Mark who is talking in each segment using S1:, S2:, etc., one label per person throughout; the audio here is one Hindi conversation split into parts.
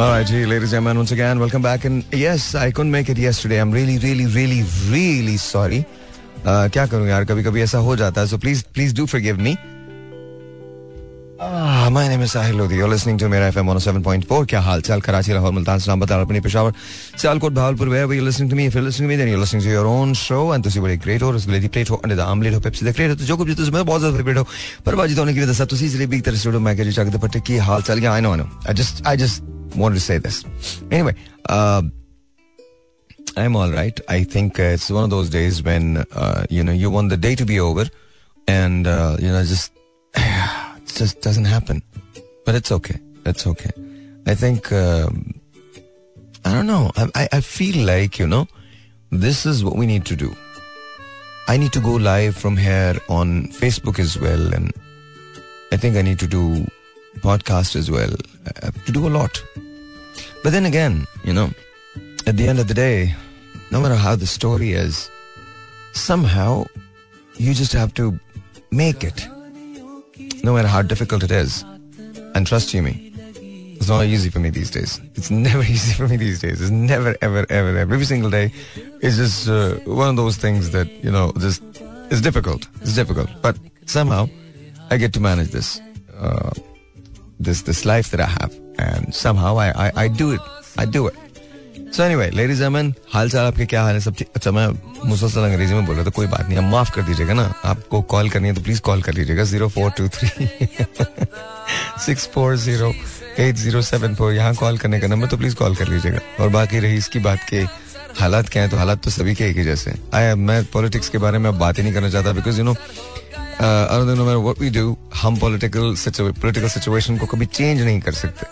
S1: All right, gee, ladies and gentlemen, once again, welcome back. And yes, I couldn't make it yesterday. I'm really, really, really, really sorry. Uh, क्या करूं यार कभी कभी ऐसा हो जाता है so please please do forgive me my name is Sahil Lodhi you listening to Mera FM 107.4 क्या हाल चाल कराची लाहौर मुल्तान सलाम बता अपनी Peshawar Sialkot Bahawalpur where we listening to me if you listening to me then you listening to your own show and तुसी बड़े ग्रेट हो रिस्क लेदी प्लेट हो अंडर द आमलेट हो पेप्सी द ग्रेट हो तो जो कुछ तुसी मैं बहुत ज्यादा फेवरेट हो पर बाजी तो होने के लिए दसा तुसी इसलिए बिग तरह स्टूडियो मैं के जो चाक द पट्टे की हाल चाल क्या I know I know I just I just wanted to say this. Anyway, uh, I'm all right. I think uh, it's one of those days when uh, you know you want the day to be over, and uh, you know just it just doesn't happen. But it's okay. It's okay. I think um, I don't know. I, I feel like you know this is what we need to do. I need to go live from here on Facebook as well, and I think I need to do podcast as well. I to do a lot. But then again, you know, at the end of the day, no matter how the story is, somehow you just have to make it. No matter how difficult it is. And trust you me, it's not easy for me these days. It's never easy for me these days. It's never, ever, ever, ever. Every single day is just uh, one of those things that, you know, just is difficult. It's difficult. But somehow I get to manage this. Uh, this this life that I have, somehow I I, I do it. I do it. So anyway, ladies and gentlemen, हाल चाल आपके क्या हाल है? सब अच्छा मैं मुसलसल अंग्रेज़ी में बोल रहा था कोई बात नहीं आप माफ़ कर दीजिएगा ना। आपको कॉल करनी है तो प्लीज़ कॉल कर लीजिएगा zero four two three six four zero eight zero seven four यहाँ कॉल करने का नंबर तो प्लीज़ कॉल कर लीजिएगा। और बाकी रही इसकी बात के हालात क्या है तो हालात तो सभी के एक ही जैसे आया मैं पॉलिटिक्स के बारे में अब बात ही नहीं करना चाहता because you know no do हम पॉलिटिकल पॉलिटिकल सिचुएशन को कभी चेंज नहीं कर सकते।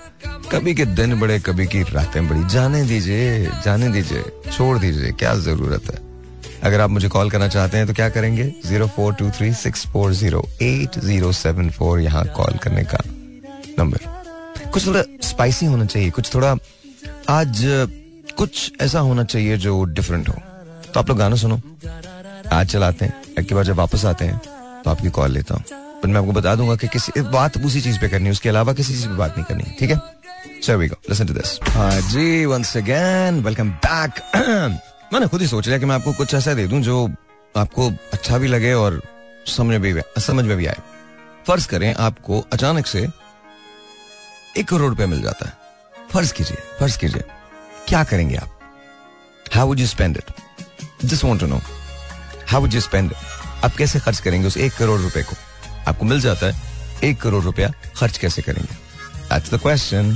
S1: कभी के दिन बड़े, कभी की रातें बड़ी। जाने दीजिए जाने दीजिए, छोड़ दीजिए, क्या ज़रूरत है? अगर आप मुझे कॉल करना चाहते हैं तो क्या करेंगे? Zero four two three six four zero eight zero seven four यहाँ कॉल करने का नंबर कुछ थोड़ा स्पाइसी होना चाहिए, कुछ थोड़ा आज, कुछ ऐसा होना चाहिए जो डिफरेंट हो। तो आप लोग गाना सुनो। आज चलाते हैं, एक बार जब वापस आते हैं तो आपकी कॉल लेता हूँ। पर मैं आपको बता दूँगा कि किसी बात उसी चीज़ पे करनी है, उसके अलावा किसी चीज़ पे बात नहीं करनी ठीक है? We go. Listen to this. हाँ जी, once again, welcome back. मैंने खुद ही सोच लिया कि मैं आपको कुछ ऐसा दे दूँ जो आपको अच्छा भी लगे और समझ भी समझ में भी आए। फ़र्ज़ करें आपको अचानक से एक करोड़ रुपया मिल जाता है। फ़र्ज़ कीजिए फ़र्ज़ कीजिए। क्या करेंगे आप? How would you spend it just want to know how would you spend it आप कैसे खर्च करेंगे उस एक करोड़ रुपए को? आपको मिल जाता है, एक करोड़ रुपया खर्च कैसे करेंगे? That's the question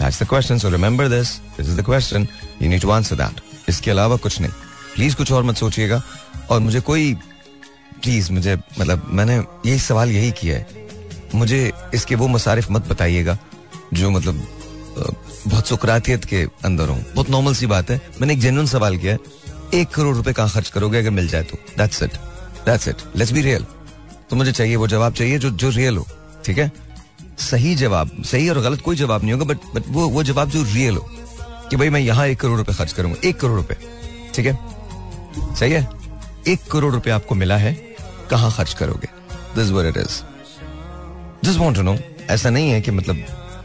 S1: that's the question so remember this this is the question you need to answer that इसके अलावा कुछ नहीं. प्लीज़ कुछ और मत सोचिएगा। और मुझे कोई प्लीज़ मुझे मतलब मैंने यही सवाल यही किया है। मुझे इसके वो मसारिफ मत बताइएगा, जो मतलब बहुत सुकरातियत के अंदर हूँ। बहुत नॉर्मल सी बात है। मैंने एक जेन्युइन सवाल किया है। एक करोड़ रुपए कहाँ खर्च करोगे अगर मिल जाए तो? That's it that's it let's be real तो मुझे चाहिए वो जवाब चाहिए जो जो रियल हो ठीक है? सही जवाब सही और गलत कोई जवाब नहीं होगा बट बट वो वो जवाब जो रियल हो कि भाई मैं यहाँ एक करोड़ रुपए खर्च करूँगा एक करोड़ रुपए ठीक है? सही है? एक करोड़ रुपए आपको मिला है कहाँ खर्च करोगे? This where it is just want no ऐसा नहीं है कि मतलब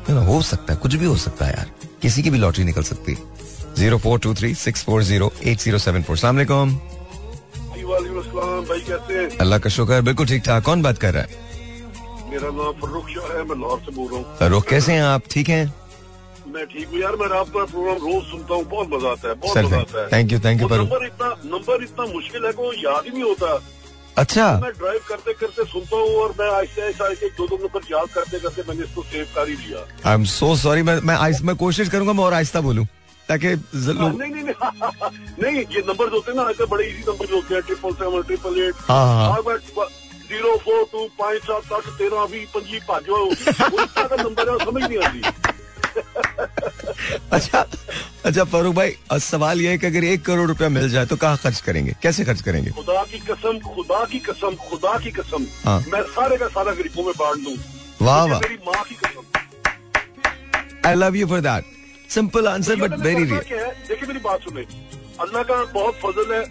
S1: you know, हो सकता है कुछ भी हो सकता है यार किसी की भी लॉटरी निकल सकती है। Zero four two three six four zero eight zero seven four सलामकुम
S2: भाई कैसे हैं।
S1: अल्लाह का शुक्र बिल्कुल ठीक ठाक कौन बात कर रहा है?
S2: मेरा नाम फर्रुख शाह है मैं लाहौर से बोल रहा हूँ।
S1: फरूख कैसे हैं आप? ठीक हैं?
S2: मैं ठीक हूँ यार मैं आपका प्रोग्राम रोज सुनता हूँ बहुत मज़ा आता है बहुत मज़ा आता है।
S1: Thank you thank you
S2: number इतना नंबर इतना मुश्किल है कि याद ही नहीं होता।
S1: अच्छा।
S2: मैं ड्राइव करते करते सुनता हूँ और मैं आहिस्ते आहिस्ते आहिस्ते दो दो नंबर याद करते करते मैंने इसको सेव कर ही लिया।
S1: आई एम सो सॉरी मैं मैं मैं कोशिश करूँगा मैं और आहिस्ता बोलूँ। ताकि
S2: हाँ, नहीं नहीं नहीं नहीं ये नंबर होते हैं ना आजकल बड़े इजी नंबर होते हैं ट्रिपल सेवन ट्रिपल एट
S1: हाँ, हाँ, हाँ।
S2: ज़ीरो फोर टू पाँच सात अठ तेरह भी पंजी का नंबर है समझ नहीं आती।
S1: अच्छा अच्छा फरूख भाई सवाल यह है कि अगर एक करोड़ रुपया मिल जाए तो कहाँ खर्च करेंगे? कैसे खर्च करेंगे?
S2: खुदा की कसम खुदा की कसम खुदा की कसम
S1: हाँ।
S2: मैं सारे का सारा गरीबों में बांट दूँ।
S1: वाह वाह।
S2: मेरी माँ की कसम।
S1: I love you for that simple answer but very real
S2: देखिए मेरी बात सुने अल्लाह का बहुत फजल है।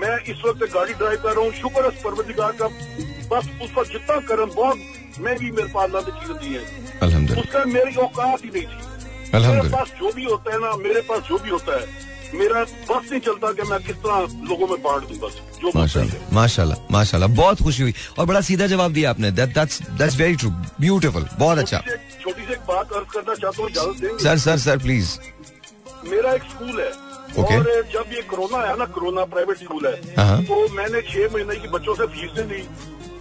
S2: मैं इस वक्त गाड़ी ड्राइव कर रहा हूँ। शुक्र है परवरदिगार का। बस उस पर जितना करम बहुत महँगी मेरे पास अल्लाह ने चीज़ें दी है। उसका मेरी औकात ही नहीं थी। मेरे पास जो भी होता है ना मेरे पास जो भी होता है मेरा बस नहीं चलता कि मैं किस तरह लोगों में बांट दूँ बस
S1: माशाल्लाह माशाल्लाह माशाल्लाह। बहुत खुशी हुई। और बड़ा सीधा जवाब दिया आपने। That that's that's very true beautiful बहुत अच्छा।
S2: बात अर्ज़ करना चाहता हूँ
S1: सर सर सर प्लीज़
S2: मेरा एक स्कूल है।
S1: Okay.
S2: और जब ये कोरोना आया ना कोरोना प्राइवेट स्कूल
S1: हाँ।
S2: है। तो मैंने छह महीने की बच्चों से फीसें ली।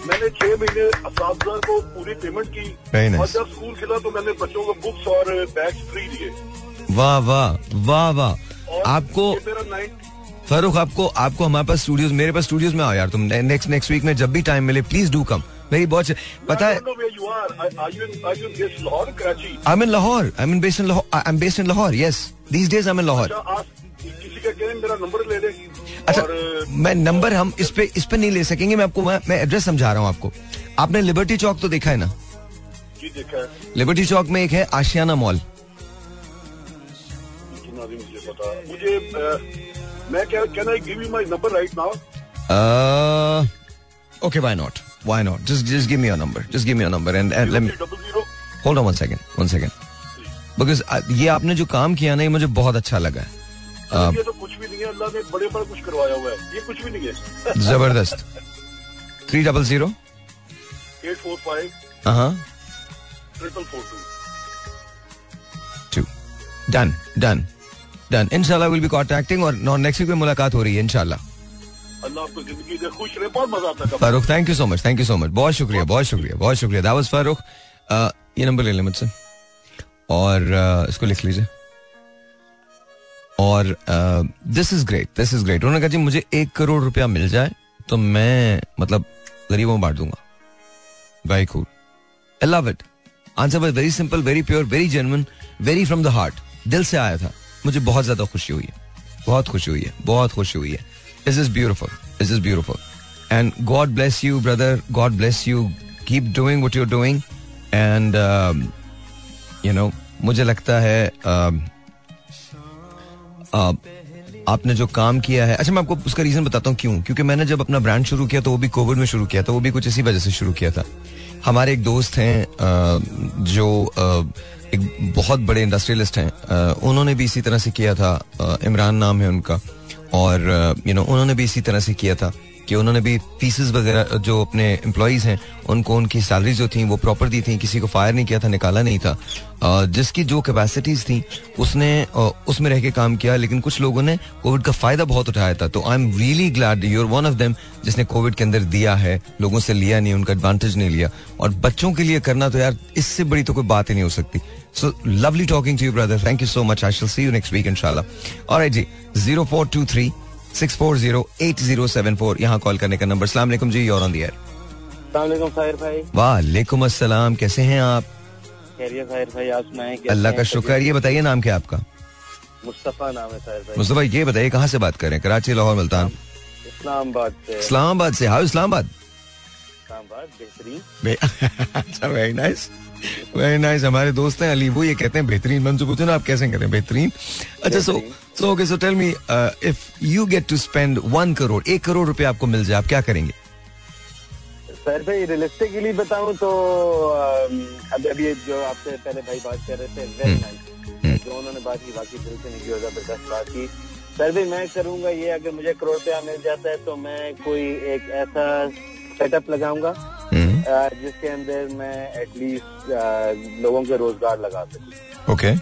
S2: मैंने छह महीने असाधा को पूरी पेमेंट की।
S1: Nice.
S2: और जब स्कूल खुला तो मैंने बच्चों को बुक्स और बैग फ्री दिए।
S1: वाह वाह वाह वाह। आपको फारूक आपको आपको हमारे पास स्टूडियोज मेरे पास स्टूडियोज में आओ यार तुम नेक्स्ट नेक्स्ट वीक में जब भी टाइम मिले प्लीज़ डू कम मेरी बहुत पता है
S2: I based Lahore
S1: I I based in Lahore I am based in Lahore yes these days I am in Lahore
S2: अच्छा
S1: अच्छा मैं नंबर हम इस पे इस पे नहीं ले सकेंगे मैं आपको मैं, मैं एड्रेस समझा रहा हूँ आपको। आपने लिबर्टी चौक तो देखा है ना?
S2: जी देखा है।
S1: लिबर्टी चौक में एक है आशियाना मॉल।
S2: मुझे मैं क्या can I give you my number right now
S1: okay why not why not just just give me your number just give me your number and let me
S2: double zero
S1: hold on one second one second because ये आपने जो काम किया ना ये मुझे बहुत अच्छा लगा। है Uh,
S2: ये तो कुछ भी नहीं है अल्लाह ने बड़े बड़ा कुछ करवाया हुआ है। ये कुछ भी नहीं है।
S1: ज़बरदस्त। Three double zero?
S2: Eight four five.
S1: हाँ
S2: triple four two.
S1: Two done done done इंशाल्लाह विल बी कॉन्टैक्टिंग और नेक्स्ट वीक में मुलाकात हो रही है इंशाल्लाह
S2: अल्लाह
S1: Farooq thank you so much thank you so much बहुत शुक्रिया बहुत शुक्रिया बहुत शुक्रिया। दावस फारूक ये नंबर ले लें मुझसे। और इसको लिख लीजिए। और this is great this is great उन्होंने कहा, जी, मुझे एक करोड़ रुपया मिल जाए तो मैं मतलब गरीबों में बांट दूँगा। Very cool I love it answer was very simple very pure very genuine very from the heart दिल से आया था। मुझे बहुत ज़्यादा खुशी हुई है। बहुत खुशी हुई है, बहुत खुशी हुई है। This is beautiful this is beautiful and God bless you brother God bless you keep doing what you doing and you know मुझे लगता है um, uh, आपने जो काम किया है अच्छा मैं आपको उसका रीजन बताता हूँ क्यों? क्योंकि मैंने जब अपना ब्रांड शुरू किया तो वो भी कोविड में शुरू किया था वो भी कुछ इसी वजह से शुरू किया था। हमारे एक दोस्त हैं जो एक बहुत बड़े इंडस्ट्रियलिस्ट हैं उन्होंने भी इसी तरह से किया था इमरान नाम है उनका। और यू नो उन्होंने भी इसी तरह से किया था। कि उन्होंने भी फीसेस वगैरह, जो अपने एम्प्लॉयज़ हैं, उनको उनकी सैलरी जो थी, वो प्रॉपर दी थी, किसी को फायर नहीं किया था, निकाला नहीं था। जिसकी जो कैपेसिटीज थी, उसने उसमें रह के काम किया, लेकिन कुछ लोगों ने कोविड का फ़ायदा बहुत उठाया था। तो I am really glad your one of them जिसने कोविड के अंदर दिया है, लोगों से लिया नहीं, उनका एडवांटेज नहीं लिया। और बच्चों के लिए करना तो यार, इससे बड़ी तो कोई बात ही नहीं हो सकती। So lovely talking to you brother thank you so much I shall see you next week इंशाल्लाह और जी. Zero four two three six four zero eight zero seven four. यहाँ कॉल करने का नंबर। सलाम अलैकुम जी और ऑन दी एयर
S3: सलामकुम साहिर भाई।
S1: वालेकुम अस्सलाम कैसे हैं आप?
S3: भाई आप सुनाएँ कैसे
S1: अल्लाह का शुक्र ये बताइए नाम क्या आपका?
S3: मुस्तफ़ा नाम है साहिर भाई।
S1: मुस्तफ़ा ये बताइए कहाँ से बात कर रहे हैं? कराची लाहौर मुल्तान?
S3: इस्लामाबाद से।
S1: इस्लामाबाद से। हाउ इस्लामाबाद?
S3: इस्लामाबाद बेहतरीन।
S1: अच्छा वेरी नाइस वेरी नाइस हमारे दोस्त हैं अली वो ये कहते हैं बेहतरीन मन से पूछो ना आप कैसे कहते हैं बेहतरीन। अच्छा so so okay so tell me if you get to spend one crore एक करोड़ रुपए आपको मिल जाए आप क्या करेंगे?
S3: साहिर भाई रियलिस्टिकली बताऊँ तो अम, अभी अभी जो आपसे पहले भाई बात कर रहे थे वेरी नाइस जो उन्होंने बात की बाकी दिल से निकली और ज़बरदस्त बात की। सर भाई मैं करूँगा ये अगर मुझे करोड़ रुपया मिल जाता है तो मैं कोई एक ऐसा सेटअप लगाऊँगा
S1: हम्म,
S3: जिसके अंदर मैं एटलीस्ट लोगों के रोज़गार लगा सकूँ।
S1: ओके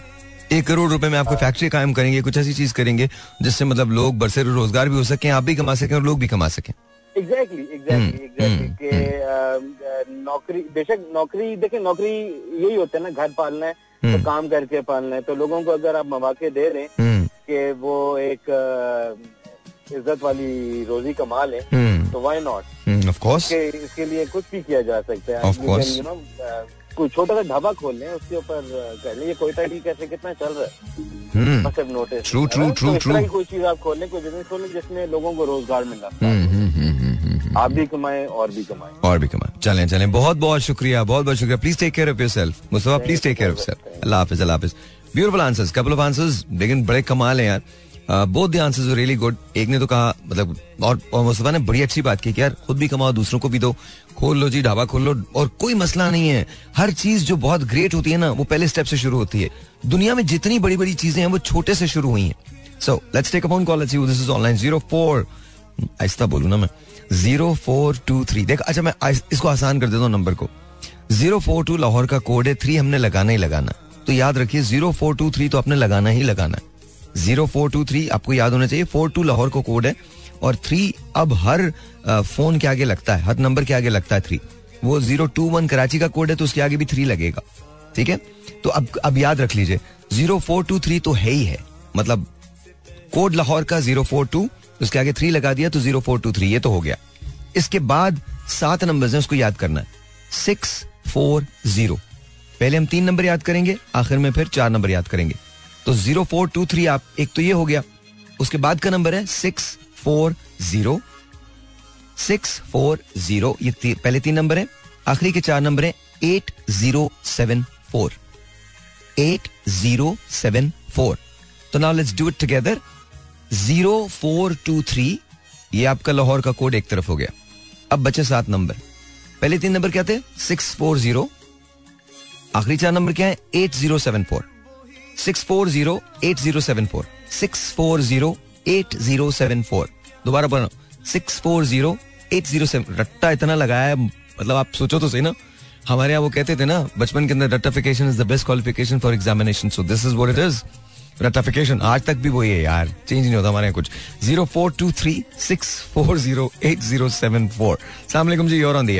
S1: एक करोड़ रुपए में आपको फैक्ट्री कायम करेंगे कुछ ऐसी चीज़ करेंगे जिससे मतलब लोग बरसे रोज़गार भी हो सके आप भी कमा सकें और लोग भी कमा सकें।
S3: एग्जैक्टली एग्जैक्टली नौकरी बेशक नौकरी देखें नौकरी यही होता है ना घर पालना है तो काम करके पालना है तो लोगों को अगर आप मौके दे रहे
S1: हम्म।
S3: कि वो एक इज़्ज़त वाली रोजी कमा लें
S1: हम्म।
S3: तो वाई नॉट
S1: ऑफ़ कोर्स
S3: इसके लिए कुछ भी किया जा सकता है। यू नो कोई छोटा सा ढाबा खोल लें उसके ऊपर अ, कर लें ये कोयटा टी कैसे कितना चल रहा है।
S1: हम्म।
S3: बस अब notice
S1: True, true, true, true.
S3: कोई चीज़ आप खोल लें कोई बिज़नेस खोल लें जिसमें लोगों को रोज़गार मिलना
S1: हम्म
S3: आप भी कमाएँ और भी कमाएँ।
S1: और भी कमा चलें चलें। बहुत बहुत शुक्रिया बहुत बहुत शुक्रिया। Please take care of yourself Mustafa please take care of self अल्लाह हाफिज अल्लाह हाफिज। Beautiful answers couple of answers लेकिन बड़े कमाल हैं यार। Both the answers really good एक ने तो कहा मतलब और, मुस्तफ़ा ने बड़ी अच्छी बात की कि यार खुद भी कमाओ दूसरों को भी दो। खोल लो जी ढाबा खोल लो और कोई मसला नहीं है। हर चीज़ जो बहुत ग्रेट होती है ना वो पहले स्टेप से शुरू होती है। दुनिया में जितनी बड़ी बड़ी चीज़ें हैं वो छोटे से शुरू हुई हैं। So let's take a call this is online zero four आहिस्ता बोलू ना मैं। ज़ीरो फोर टू थ्री देख अच्छा मैं इसको आसान कर देता हूँ नंबर को। ज़ीरो फोर टू लाहौर का कोड है थ्री हमने लगाना ही लगाना। तो याद रखिए ज़ीरो फोर टू थ्री तो आपने लगाना ही लगाना। ज़ीरो फोर टू थ्री, आपको याद होना चाहिए। फोर टू लाहौर को कोड है और थ्री अब हर फ़ोन के आगे लगता है, हर नंबर के आगे लगता है थ्री वो ज़ीरो टू वन कराची का कोड है तो उसके आगे भी थ्री लगेगा। ठीक है? तो अब अब याद रख लीजिए, ज़ीरो फोर टू थ्री तो है ही है। मतलब कोड लाहौर का ज़ीरो फोर टू, उसके आगे थ्री लगा दिया तो ज़ीरो फोर टू थ्री, ये तो हो गया। इसके बाद सात नंबर है, उसको याद करना है। सिक्स फोर ज़ीरो पहले हम तीन नंबर याद करेंगे, आखिर में फिर चार नंबर याद करेंगे। तो ज़ीरो फोर टू थ्री आप एक तो ये हो गया। उसके बाद का नंबर है six four zero. Six four zero ये ती, पहले तीन नंबर है। आखिरी के चार नंबर है eight zero seven four. Eight zero seven four. तो now let's do it together zero four two three ये आपका लाहौर का कोड एक तरफ़ हो गया। अब बचे सात नंबर। पहले तीन नंबर क्या थे? Six four zero. आखिरी चार नंबर क्या है? Eight zero seven four. Six four zero eight zero seven four. Six four zero eight zero seven four. दोबारा पढ़ना six four zero eight zero seven. रट्टा इतना लगाया है मतलब आप सोचो तो सही ना। हमारे यहाँ वो कहते थे ना, बचपन के अंदर रट्टाफिकेशन is the best qualification for examination so this is what it is रट्टाफिकेशन। आज तक भी वही है यार चेंज नहीं होता हमारे कुछ। Zero four two three six four zero eight zero seven four. सलाम जी योर ऑन दी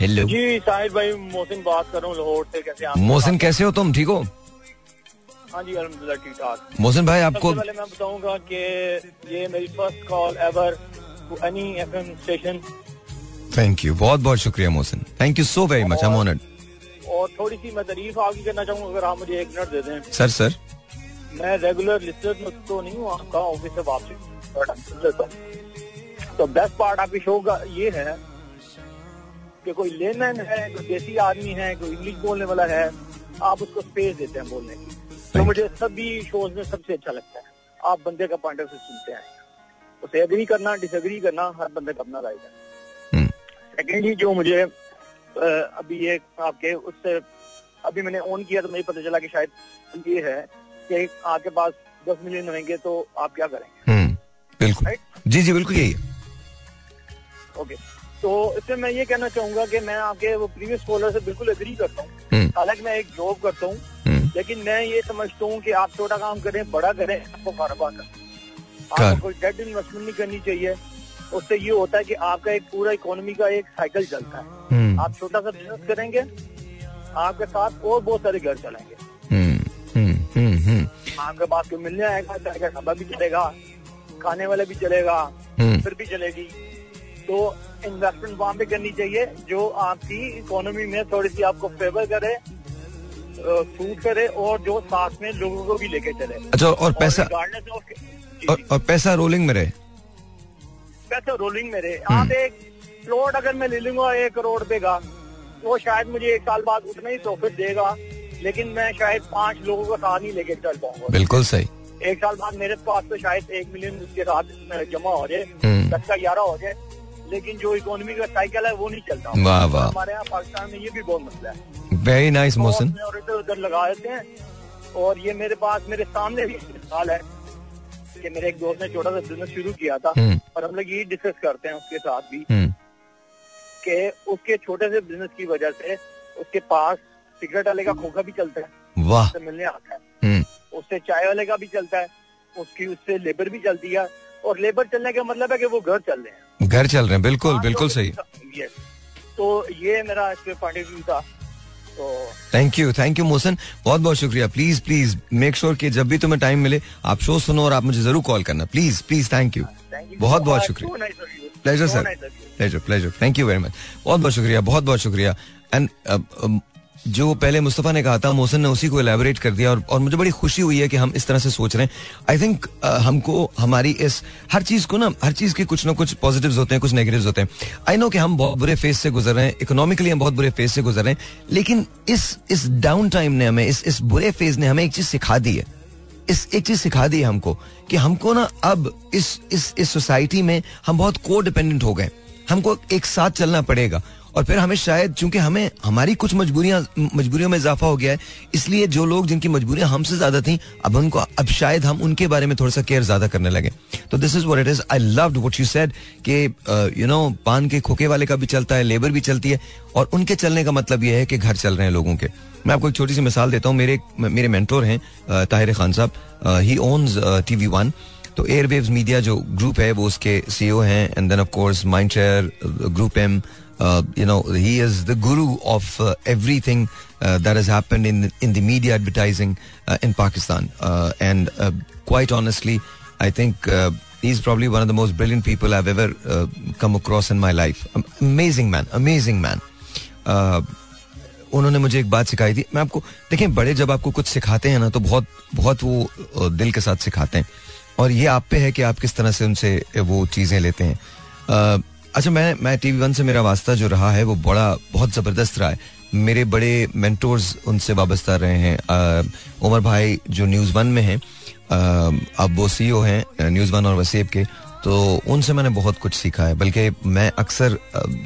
S1: हेलो
S4: जी साहिद भाई मोहसिन बात कर रहा हूँ लाहौर से। कैसे आप?
S1: मोहसिन कैसे हो तुम? ठीक हो?
S4: हाँ जी अलहमदिल्ला ठीक ठाक।
S1: मोहसिन भाई आपको
S4: पहले मैं बताऊँगा कि ये मेरी first call ever to any FM station
S1: thank you बहुत बहुत शुक्रिया Mohsin. Thank you so very much I am honoured
S4: और थोड़ी सी मैं तारीफ़ आगे करना चाहूँगा अगर आप मुझे एक मिनट दे दें।
S1: सर सर
S4: मैं रेगुलर लिस्टर तो नहीं हूँ आपका ऑफ़िस से वापसी। तो बेस्ट पार्ट आपकी शो का ये है कि कोई लेमैन है कोई देसी आदमी है कोई इंग्लिश बोलने वाला है आप उसको स्पेस देते हैं बोलने की। तो मुझे सभी शोज़ में सबसे अच्छा लगता है। आप बंदे का पॉइंट ऑफ़ व्यू सुनते हैं। उसे एग्री करना डिसएग्री करना हर बंदे का अपना राइट है। सेकेंडली हम्म। जो मुझे अभी ये आपके उससे अभी मैंने ऑन किया तो मुझे पता चला कि शायद ये है कि आपके पास दस मिलियन होंगे तो आप क्या करेंगे?
S1: हम्म, बिल्कुल। जी जी बिल्कुल यही
S4: ओके तो इसमें मैं ये कहना चाहूँगा कि मैं आपके वो प्रीवियस कॉलर से बिल्कुल एग्री करता हूँ। हम्म। हालाँकि मैं एक जॉब करता हूँ हम्म। लेकिन मैं ये समझता हूँ कि आप छोटा काम करें बड़ा करें आपको कारोबार करें आपको कोई डेट इन्वेस्टमेंट नहीं करनी चाहिए। उससे ये होता है कि आपका एक पूरा इकोनॉमी का एक साइकिल चलता है। हम्म। आप छोटा सा बिज़नेस करेंगे आपके साथ और बहुत सारे घर चलेंगे आपके पास कोई मिलने आएगा चाहे ढाबा भी चलेगा खाने वाला भी चलेगा फिर भी चलेगी। तो इन्वेस्टमेंट वहाँ पे करनी चाहिए जो आपकी इकोनॉमी में थोड़ी सी आपको फेवर करे सूट करे और जो साथ में लोगों को भी लेके चले।
S1: अच्छा और पैसा और, और पैसा रोलिंग में रहे?
S4: पैसा रोलिंग में रहे। आप हम्म। एक प्लॉट अगर मैं ले लूँगा एक करोड़ रुपए का वो शायद मुझे एक साल बाद उतना ही प्रॉफिट देगा लेकिन मैं शायद पाँच लोगों का साथ नहीं लेके चल पाऊँगा।
S1: बिल्कुल सही।
S4: एक साल बाद मेरे पास तो शायद एक मिलियन उसके साथ जमा हो जाए हम्म। दस का ग्यारह हो जाए। लेकिन जो इकोनॉमी का साइकिल है वो नहीं चलता।
S1: वाह वाह।
S4: हमारे यहाँ पाकिस्तान में ये भी बहुत मसला है।
S1: वेरी नाइस मोहसिन
S4: और इधर उधर लगा देते हैं। और ये मेरे पास मेरे सामने भी हाल है कि मेरे एक दोस्त ने छोटा सा बिज़नेस शुरू किया था। हम्म। और हम लोग यही डिस्कस करते हैं उसके साथ भी हम्म। कि उसके छोटे से बिज़नेस की वजह से उसके पास सिगरेट वाले का खोखा भी चलता है।
S1: वाह।
S4: मिलने आता है। हम्म। उससे चाय वाले का भी चलता है। उसकी उससे लेबर भी चलती है। और लेबर चलने का मतलब है कि वो घर चल रहे हैं।
S1: घर चल रहे हैं। बिल्कुल हाँ, बिल्कुल सही।
S4: तो ये मेरा पॉइंट ऑफ़ व्यू था
S1: thank you thank you Mohsin. बहुत बहुत शुक्रिया। प्लीज़ प्लीज़ मेक श्योर कि जब भी तुम्हें टाइम मिले आप शो सुनो और आप मुझे ज़रूर कॉल करना। प्लीज़ प्लीज़ थैंक यू बहुत बहुत शुक्रिया। Pleasure sir pleasure pleasure thank you very much बहुत बहुत शुक्रिया। बहुत बहुत शुक्रिया। एंड जो पहले मुस्तफ़ा ने कहा था मोहसन ने उसी को एलेबोरेट कर दिया और, और मुझे बड़ी खुशी हुई है कि हम इस तरह से सोच रहे हैं। आई थिंक uh, हमको हमारी इस हर चीज़ को ना हर चीज़ के कुछ ना कुछ पॉजिटिव्स होते हैं कुछ नेगेटिव्स होते हैं। आई नो कि हम बहुत बुरे फ़ेज़ से गुजर रहे हैं इकोनॉमिकली हम बहुत बुरे फ़ेज़ से गुजर रहे हैं लेकिन इस इस डाउन टाइम ने हमें इस इस बुरे फ़ेज़ ने हमें एक चीज़ सिखा दी है। इस एक चीज़ सिखा दी है हमको कि हमको ना अब इस इस इस सोसाइटी में हम बहुत को डिपेंडेंट हो गए हमको एक साथ चलना पड़ेगा। और फिर हमें शायद, चूँकि हमें, हमारी कुछ मजबूरियाँ, मजबूरियों में इजाफा हो गया है, इसलिए जो लोग जिनकी मजबूरियाँ हमसे ज़्यादा थी, अब उनको, अब शायद हम उनके बारे में थोड़ा सा केयर ज़्यादा करने लगे। तो this is what it is I love what you said कि यू नो पान के खोखे वाले का भी चलता है लेबर भी चलती है, और उनके चलने का मतलब यह है कि घर चल रहे हैं लोगों के। मैं आपको एक छोटी सी मिसाल देता हूँ। मेरे मेरे मेंटोर हैं Tahir Khan Sahab. He owns TV One one तो एयरवेव्स मीडिया जो ग्रुप है, वो उसके सीईओ हैं and then of course Mind Group um you know he is the guru of everything that is happen in in the media advertising in Pakistan and quite honestly I think is probably one of the most brilliant people I ever come across in my life amazing man amazing man उन्होंने मुझे एक बात सिखाई थी। मैं आपको, देखिए, बड़े जब आपको कुछ सिखाते हैं ना तो बहुत बहुत वो दिल के साथ सिखाते हैं। और ये आप पे है कि आप किस तरह से उनसे वो चीज़ें लेते हैं। अच्छा मैं मैं टीवी वन से मेरा वास्ता जो रहा है, वो बड़ा, बहुत ज़बरदस्त रहा है। मेरे बड़े मेंटोर्स उनसे वाबस्ता रहे हैं। उमर भाई जो न्यूज़ वन में हैं अब वो सी ओ हैं न्यूज़ वन और वसीब के। तो उनसे मैंने बहुत कुछ सीखा है। बल्कि मैं अक्सर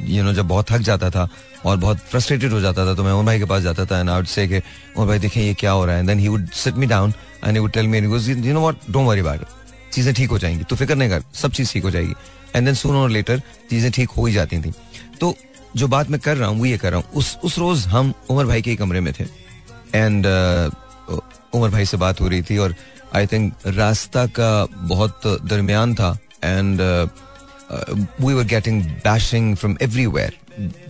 S1: यू नो जब बहुत थक जाता था और बहुत फ्रस्ट्रेटेड हो जाता था तो मैं उमर भाई के पास जाता था एंड वुड से कि, उमर भाई, देखें ये क्या हो रहा है? Then he would sit me down and he would tell me you know what don't worry about चीज़ें ठीक हो जाएँगी। तो फ़िक्र नहीं कर, सब चीज़ ठीक हो जाएगी। And then soon or later चीज़ें ठीक हो ही जाती थी। तो जो बात मैं कर रहा हूँ वो ये कर रहा हूँ। उस उस रोज हम उमर भाई के कमरे में थे। एंड uh, उमर भाई से बात हो रही थी और आई थिंक रास्ता का बहुत दरमियान था। And we were getting bashing from everywhere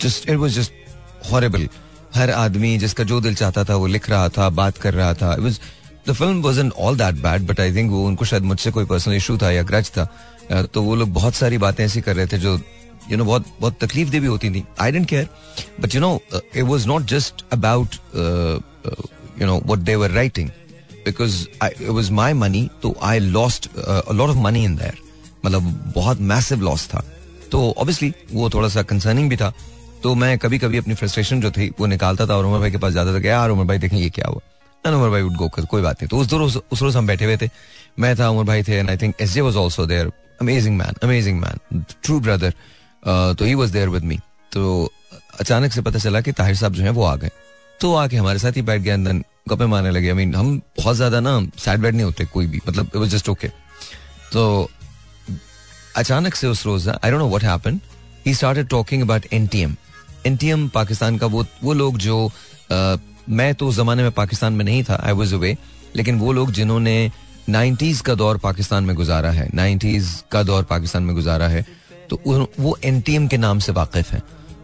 S1: just it was just horrible हर आदमी जिसका जो दिल चाहता था वो लिख रहा था बात कर रहा था। It was the film wasn't all that bad but I think वो उनको शायद मुझसे कोई पर्सनल इशू था या ग्रज था। तो वो लोग बहुत सारी बातें ऐसी कर रहे थे जो यू नो बहुत बहुत तकलीफ़ दे भी होती थी। I don't care but you know it was not just about you know what they were writing because it was my money तो I lost lot of money in there मतलब बहुत मैसिव लॉस था। तो ऑब्वियसली वो थोड़ा सा कंसर्निंग भी था। तो मैं कभी कभी अपनी फ्रस्ट्रेशन जो थी, वो निकालता था और उमर भाई के पास जाता था यार, उमर भाई, देखें ये क्या हुआ? एंड उमर भाई वुड गो कर कोई बात नहीं। तो उस रोज उस रोज हम बैठे हुए थे। मैं था, उमर भाई थे and I think S J was also there amazing man amazing man true brother तो he was there with me तो अचानक से पता चला कि ताहिर साहब जो है वो आ गए। तो आके हमारे साथ ही बैठ गए अंदर गपे मारने लगे। आई मीन हम बहुत ज़्यादा ना सैड बैड नहीं होते कोई भी। मतलब इट वाज जस्ट ओके तो अचानक से उस रोज I don't know what happened he started talking about NTM NTM Pakistan का वो वो लोग जो आ, मैं तो उस जमाने में पाकिस्तान में नहीं था आई वाज अवे लेकिन वो लोग जिन्होंने नाइन्टीज का दौर पाकिस्तान में गुजारा है, नाइन्टीज का दौर पाकिस्तान में गुजारा है तो वो एनटीएम के नाम से वाकिफ है।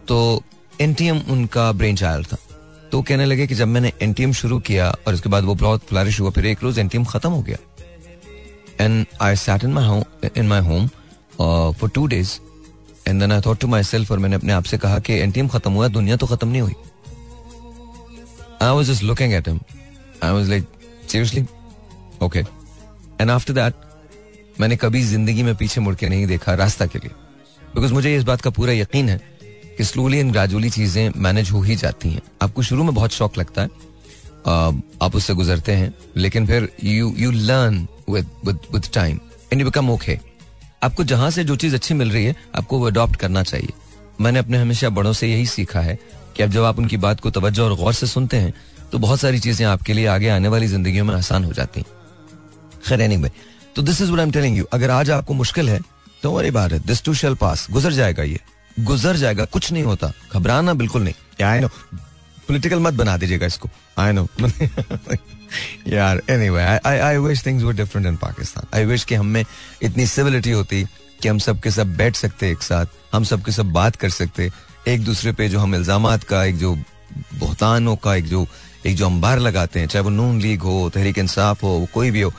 S1: तो एनटीएम उनका ब्रेन चाइल्ड था। तो कहने लगे कि जब मैंने एनटीएम शुरू किया और उसके बाद वो बहुत फ्लरिश हुआ, फिर एक रोज एनटीएम खत्म हो गया। And I sat in my in my home for two days and then I thought to myself और मैंने अपने आप से कहा कि एनटीएम खत्म हुआ, दुनिया तो खत्म नहीं हुई। I was just looking at him I was like seriously okay and after that मैंने कभी ज़िंदगी में पीछे मुड़ के नहीं देखा रास्ता के लिए। बिकॉज़ मुझे इस बात का पूरा यकीन है कि स्लोली एंड ग्रेजुअली चीज़ें मैनेज हो ही जाती हैं। आपको शुरू में बहुत शौक लगता है। आप उससे गुजरते हैं, लेकिन फिर you you learn with time and you become okay आपको जहाँ से जो चीज़ अच्छी मिल रही है, आपको वो अडॉप्ट करना चाहिए। मैंने अपने हमेशा बड़ों से यही सीखा है कि अब जब आप उनकी बात को तवज्जो और गौर से सुनते हैं तो बहुत सारी चीज़ें आपके लिए आगे आने वाली ज़िंदगी में आसान हो जाती हैं। खैर एनीवे तो this is I telling you अगर आज आपको मुश्किल है तो वरी बात है दिस टू शेल पास गुजर जाएगा ये। गुजर जाएगा, कुछ नहीं होता। घबराना बिल्कुल नहीं। आई नो पॉलिटिकल मत बना दीजिएगा इसको। आई नो यार anyway I I wish things were different in Pakistan I wish कि हम में इतनी सिविलिटी होती कि हम सब के सब बैठ सकते एक साथ, हम सब के सब बात कर सकते। एक दूसरे पे जो हम इल्ज़ाम का, एक जो बहुतानों का, एक जो एक जो अंबार लगाते हैं, चाहे वो नून लीग हो, तहरीक इंसाफ हो, कोई भी हो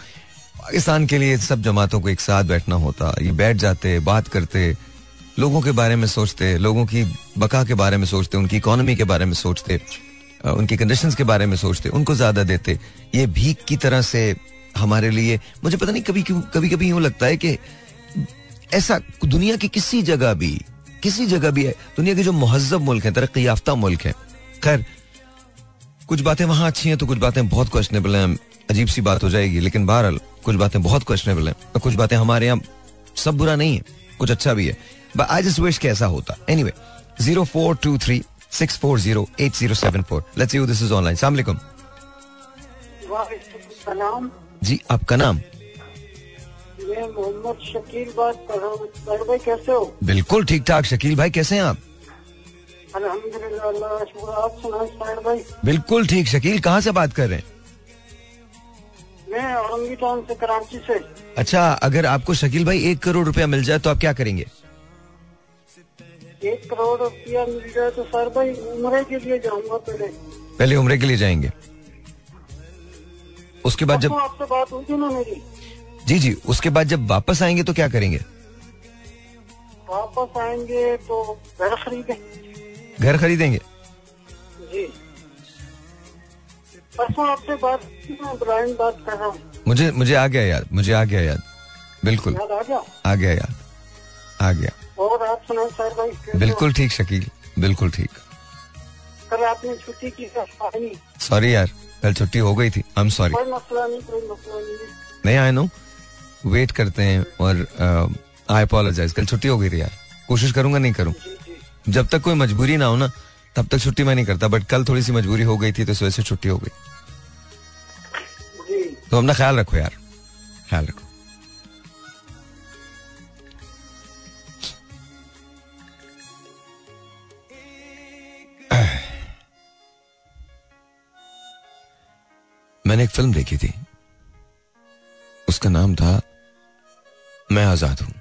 S1: पाकिस्तान के लिए सब जमातों को एक साथ बैठना होता, ये बैठ जाते, बात करते, लोगों के बारे में सोचते, लोगों की बका के बारे में सोचते, उनकी इकोनॉमी के बारे में सोचते उनकी कंडीशंस के बारे में सोचते, उनको ज़्यादा देते। ये भीख की तरह से हमारे लिए, मुझे पता नहीं कभी क्यों कभी कभी यूँ लगता है कि ऐसा दुनिया की किसी जगह भी, किसी जगह भी है, दुनिया के जो महजब मुल्क हैं, तरक्की याफ्ता मुल्क हैं, खैर, कुछ बातें वहाँ अच्छी हैं तो कुछ बातें बहुत क्वेश्चनेबल हैं। अजीब सी बात हो जाएगी लेकिन बहरहाल कुछ बातें बहुत क्वेश्चनेबल हैं और कुछ बातें हमारे यहाँ सब बुरा नहीं है कुछ अच्छा भी है। बट आई जस्ट विश कैसा होता। Anyway zero four two three six four zero eight zero seven four let's you this is online सलामकुम जी आपका नाम?
S5: मैं मोहम्मद शकील बात कर रहा हूँ। भाई कैसे हो?
S1: बिल्कुल ठीक ठाक। शकील भाई कैसे हैं आप?
S5: अल्हम्दुलिल्लाह आप सुनाए भाई।
S1: बिल्कुल ठीक। शकील कहाँ से बात कर रहे हैं?
S5: मैं औरंगी टाउन से कराची से।
S1: अच्छा अगर आपको शकील भाई एक करोड़ रुपया मिल जाए तो आप क्या करेंगे?
S5: एक करोड़ रुपया मिल जाए तो सर भाई उम्र के लिए जाऊँगा पहले।
S1: पहले उम्र के लिए जाएँगे। उसके बाद जब
S5: आपसे बात हुई थी ना मेरी?
S1: जी जी उसके बाद जब वापस आएँगे तो क्या करेंगे?
S5: वापस आएँगे तो घर खरीदेंगे।
S1: घर खरीदेंगे?
S5: जी। परसों आपसे बात इब्राहिम बात कर रहा हूँ।
S1: मुझे मुझे आ गया याद मुझे आ गया याद। बिल्कुल।
S5: याद आ गया?
S1: आ गया याद। आ गया।
S5: और आप सुनाए सर भाई
S1: बिल्कुल ठीक शकील। बिल्कुल ठीक।
S5: कल आपने छुट्टी की सर
S1: सॉरी यार कल छुट्टी हो गई थी। आई एम सॉरी
S5: कोई मसला नहीं कोई मसला नहीं।
S1: नहीं आई नो वेट करते हैं और आई अपोलोजाइज कल छुट्टी हो गई थी यार। कोशिश करूँगा नहीं करूँ। जब तक कोई मजबूरी ना हो ना तब तक छुट्टी मैं नहीं करता बट कल थोड़ी सी मजबूरी हो गई थी तो इस वजह से छुट्टी हो गई। तो अपना ख्याल रखो यार ख्याल रखो। मैंने एक फ़िल्म देखी थी। उसका नाम था मैं आज़ाद हूँ।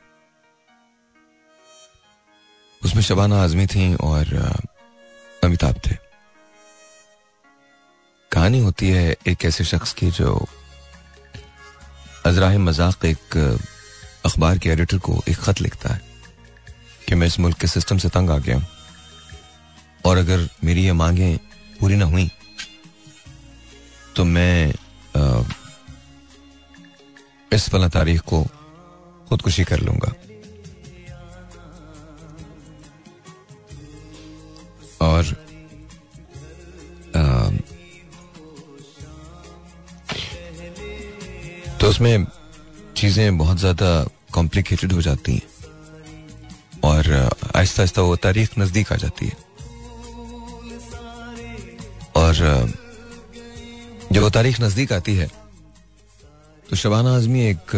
S1: उसमें शबाना आजमी थी और अमिताभ थे। कहानी होती है एक ऐसे शख्स की जो अजराह मज़ाक एक अखबार के एडिटर को एक खत लिखता है कि मैं इस मुल्क के सिस्टम से तंग आ गया हूँ। और अगर मेरी ये मांगें पूरी ना हुई तो मैं अ, इस फला तारीख को खुदकुशी कर लूँगा। उसमें चीज़ें बहुत ज़्यादा कॉम्प्लिकेटेड हो जाती हैं। और आहिस्ता आहिस्ता वो तारीख नज़दीक आ जाती है। और जब वो तारीख नज़दीक आती है तो शबाना आजमी एक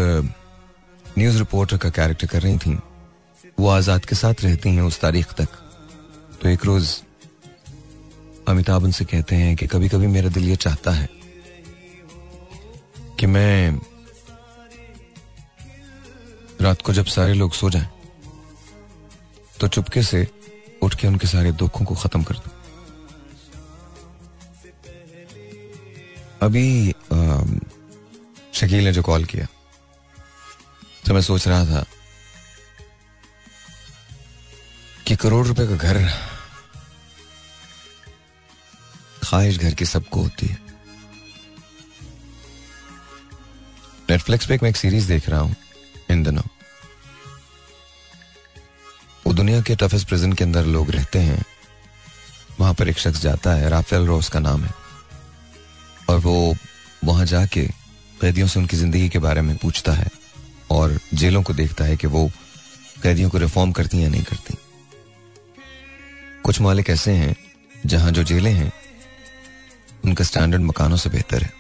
S1: न्यूज़ रिपोर्टर का कैरेक्टर कर रही थी। वो आज़ाद के साथ रहती हैं उस तारीख तक। तो एक रोज अमिताभ उनसे कहते हैं कि कभी कभी मेरा दिल ये चाहता है कि मैं रात को जब सारे लोग सो जाएँ तो चुपके से उठ के उनके सारे दुखों को खत्म कर दो। अभी शकील ने जो कॉल किया तो मैं सोच रहा था कि करोड़ रुपए का घर, ख्वाहिश घर की सबको होती है। नेटफ्लिक्स पे एक मैं एक सीरीज़ देख रहा हूँ इन दिनों दुनिया के टफेस्ट प्रिजन के अंदर लोग रहते हैं। वहाँ पर एक शख्स जाता है, राफेल रोस का नाम है। और वो वहाँ जाके कैदियों से उनकी ज़िंदगी के बारे में पूछता है और जेलों को देखता है कि वो कैदियों को रिफॉर्म करती या नहीं करती। कुछ मालिक ऐसे हैं, जहाँ जो जेलें हैं, उनका स्टैंडर्ड मकानों से बेहतर है।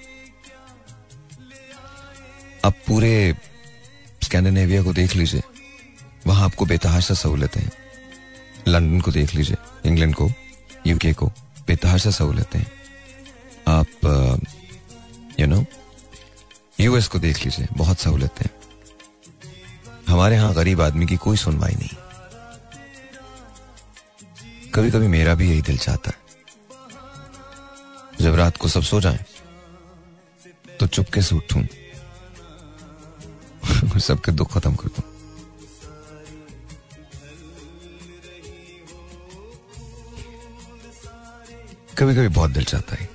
S1: अब पूरे स्कैंडिनेविया को देख लीजिए। वहाँ आपको बेतहाशा सहूलतें हैं। लंदन को देख लीजिए, इंग्लैंड को यूके को बेतहाशा सहूलतें हैं। आप यू नो यूएस को देख लीजिए, बहुत सहूलतें हैं। हमारे यहाँ गरीब आदमी की कोई सुनवाई नहीं। कभी कभी मेरा भी यही दिल चाहता है। जब रात को सब सो जाएँ तो चुपके से उठूं, सबके दुख खत्म कर दूँ। कभी कभी बहुत दिल चाहता है।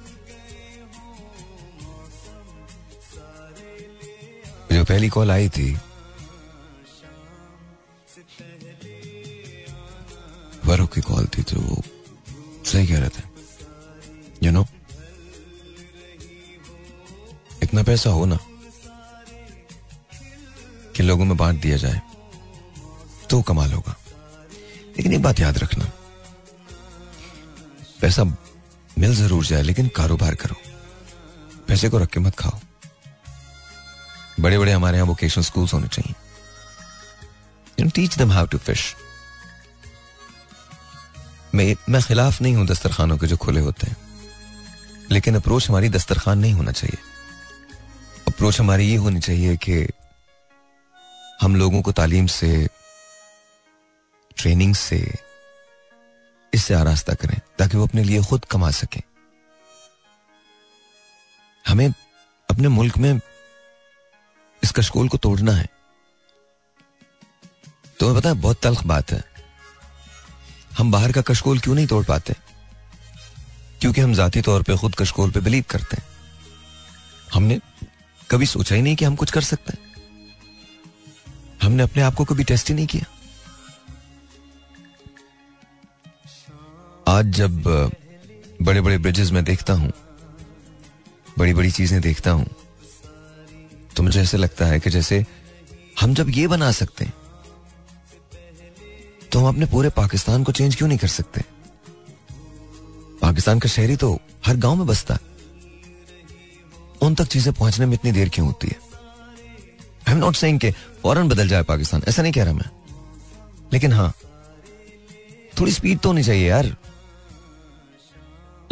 S1: जो पहली कॉल आई थी वरुख की कॉल थी तो वो सही कह रहे थे। यू नो इतना पैसा हो ना कि लोगों में बांट दिया जाए तो कमाल होगा। लेकिन एक बात याद रखना, पैसा मिल ज़रूर जाए, लेकिन कारोबार करो। पैसे को रख के मत खाओ। बड़े बड़े हमारे यहाँ वोकेशनल स्कूल्स होने चाहिए। You teach them how to fish मैं मैं खिलाफ नहीं हूँ दस्तरखानों के जो खुले होते हैं। लेकिन अप्रोच हमारी दस्तरखान नहीं होना चाहिए। अप्रोच हमारी ये होनी चाहिए कि हम लोगों को तालीम से ट्रेनिंग से इससे आरास्ता करें, ताकि वो अपने लिए खुद कमा सकें। हमें अपने मुल्क में इस कशकोल को तोड़ना है। तुम्हें पता है, बहुत तल्ख बात है। हम बाहर का कशकोल क्यों नहीं तोड़ पाते? क्योंकि हम जाती तौर पे खुद कशकोल पे बिलीव करते हैं। हमने कभी सोचा ही नहीं कि हम कुछ कर सकते हैं। हमने अपने आप को कभी टेस्ट ही नहीं किया। आज जब बड़े बड़े ब्रिजेस में देखता हूँ बड़ी बड़ी चीज़ें देखता हूँ तो मुझे ऐसे लगता है कि जैसे हम जब ये बना सकते हैं तो हम अपने पूरे पाकिस्तान को चेंज क्यों नहीं कर सकते? पाकिस्तान का शहरी तो हर गाँव में बसता है। उन तक चीज़ें पहुँचने में इतनी देर क्यों होती है? आई एम नॉट सेइंग के फ़ौरन बदल जाए पाकिस्तान, ऐसा नहीं कह रहा मैं। लेकिन हाँ थोड़ी स्पीड तो होनी चाहिए यार।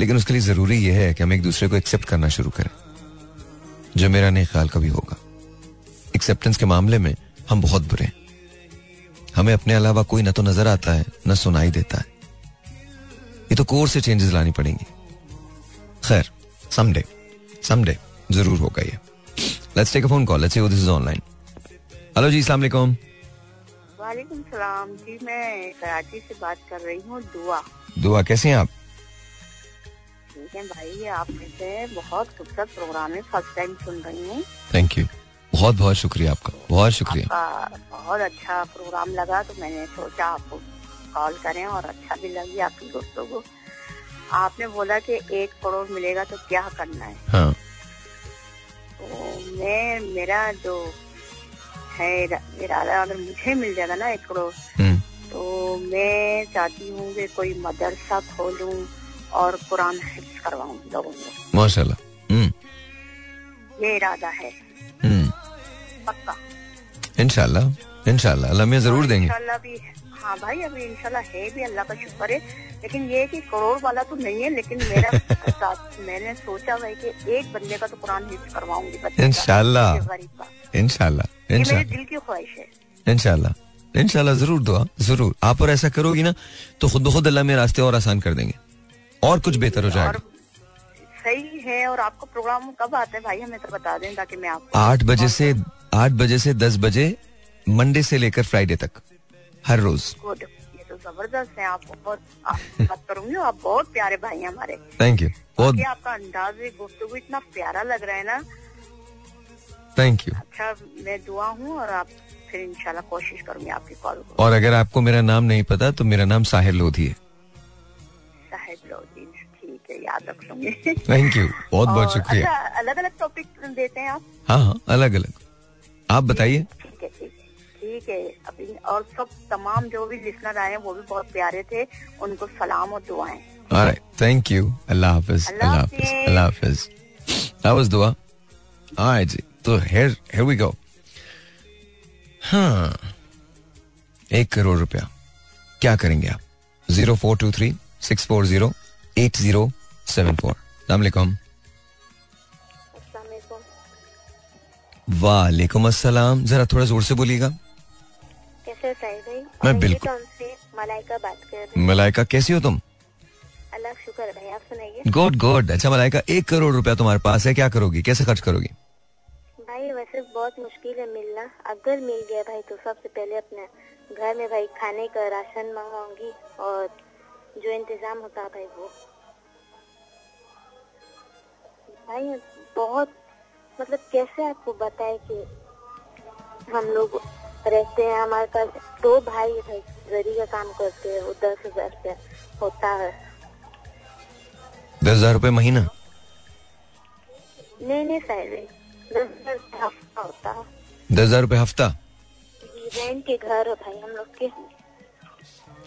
S1: लेकिन उसके लिए ज़रूरी यह है कि हम एक दूसरे को एक्सेप्ट करना शुरू करें जो मेरा नहीं ख्याल कभी होगा। एक्सेप्टेंस के मामले में हम बहुत बुरे हैं। हमें अपने अलावा कोई ना तो नज़र आता है न सुनाई देता है। ये तो कोर से चेंजेस लानी पड़ेंगी। खैर समडे समडे ज़रूर होगा ये। Let's take a phone call let's see this is online hello जी अस्सलाम वालेकुम।
S6: वालेकुम सलाम। जी मैं कराची से बात कर रही हूँ दुआ।
S1: दुआ कैसे हैं आप?
S6: ठीक है भाई आप से बहुत खूबसूरत प्रोग्राम है फ़र्स्ट टाइम सुन रही हूँ।
S1: थैंक यू बहुत बहुत शुक्रिया आपका बहुत शुक्रिया।
S6: आपका बहुत अच्छा प्रोग्राम लगा तो मैंने सोचा आपको कॉल करें और अच्छा भी लगी आपके दोस्तों को। आपने बोला कि एक करोड़ मिलेगा तो क्या करना है?
S1: हाँ।
S6: तो मैं मेरा जो है इरादा अगर मुझे मिल जाएगा ना एक करोड़
S1: हम्म,
S6: तो मैं चाहती हूँ कि कोई मदरसा खोलूं और कुरान हिफ्ज करवाऊं लोगों को।
S1: माशाल्लाह। हम्म।
S6: ये इरादा है।
S1: हम्म।
S6: पक्का।
S1: इंशाल्लाह इंशाल्लाह। अल्लाह में ज़रूर देंगे।
S6: इंशाल्लाह भी हाँ भाई अभी इंशाल्लाह है भी अल्लाह का शुक्र है। लेकिन ये कि करोड़ वाला तो नहीं है लेकिन मेरा साथ मैंने सोचा हुआ कि एक बंदे का तो कुरान हिफ्ज करवाऊँगी का
S1: इंशाल्लाह।
S6: मेरे दिल की ख्वाहिश है।
S1: इंशाल्लाह इंशाल्लाह ज़रूर दुआ ज़रूर। आप और ऐसा करोगी ना तो खुद ब खुद अल्लाह में रास्ते और आसान कर देंगे। और कुछ बेहतर हो जाएगा।
S6: सही है और आपका प्रोग्राम कब आता है भाई? हमें तो बता दें ताकि मैं आपको
S1: आठ बजे से आठ बजे से दस बजे मंडे से लेकर फ्राइडे तक हर रोज।
S6: ये तो ज़बरदस्त है आप बहुत आप बात करूँगी आप बहुत प्यारे भाई हैं हमारे।
S1: थैंक यू बहुत
S6: आपका अंदाज गुफ्तगू इतना प्यारा लग रहा है ना।
S1: थैंक यू
S6: अच्छा मैं दुआ हूँ और आप फिर इंशाल्लाह कोशिश करूँगी आपकी कॉल
S1: और अगर आपको मेरा नाम नहीं पता तो मेरा नाम साहिल लोधी है।
S6: साहेब लोधी। ठीक याद रख लूँगी
S1: थैंक यू बहुत बहुत शुक्रिया
S6: अच्छा अलग अलग टॉपिक देते हैं आप?
S1: हाँ हाँ अलग अलग आप बताइए।
S6: ठीक है ठीक है ठीक है। अभी और सब तमाम जो भी लिसनर आए वो भी बहुत प्यारे थे। उनको सलाम और दुआएँ।
S1: Alright, thank you. अल्लाह हाफिज
S6: अल्लाह
S1: हाफिज। अल्लाह हाफिज। That was दुआ Alright जी। तो here here we go. हाँ। एक करोड़ रुपया। क्या करेंगे आप? Zero four two three six four zero eight zero seven four सलामकुम वालेकुम अस्सलाम जरा थोड़ा ज़ोर से बोलिएगा।
S5: कैसे भाई?
S1: मैं बिल्कुल-
S5: तो हमसे मलाइका बात कर रही
S1: मलाइका कैसी हो तुम?
S5: अल्लाह शुक्र भाई आप सुनाइए।
S1: गुड गुड अच्छा मलाइका एक करोड़ रुपया तुम्हारे पास है क्या करोगी? कैसे खर्च करोगी?
S5: भाई वैसे बहुत मुश्किल है मिलना। अगर मिल गया भाई तो सबसे पहले अपने घर में भाई खाने का राशन मंगाऊँगी और जो इंतज़ाम होता है भाई वो। भाई बहुत मतलब कैसे आपको बताए कि हम लोग रहते हैं हमारे पास दो भाई है भाई जरी का काम करते हैं वो दस हज़ार रुपया होता है।
S1: दस हज़ार रुपये महीना?
S5: नहीं नहीं साहिब दस हज़ार रुपये हफ़्ता होता है।
S1: दस हज़ार रुपये हफ़्ता?
S5: रेंट के घर है भाई हम लोग के।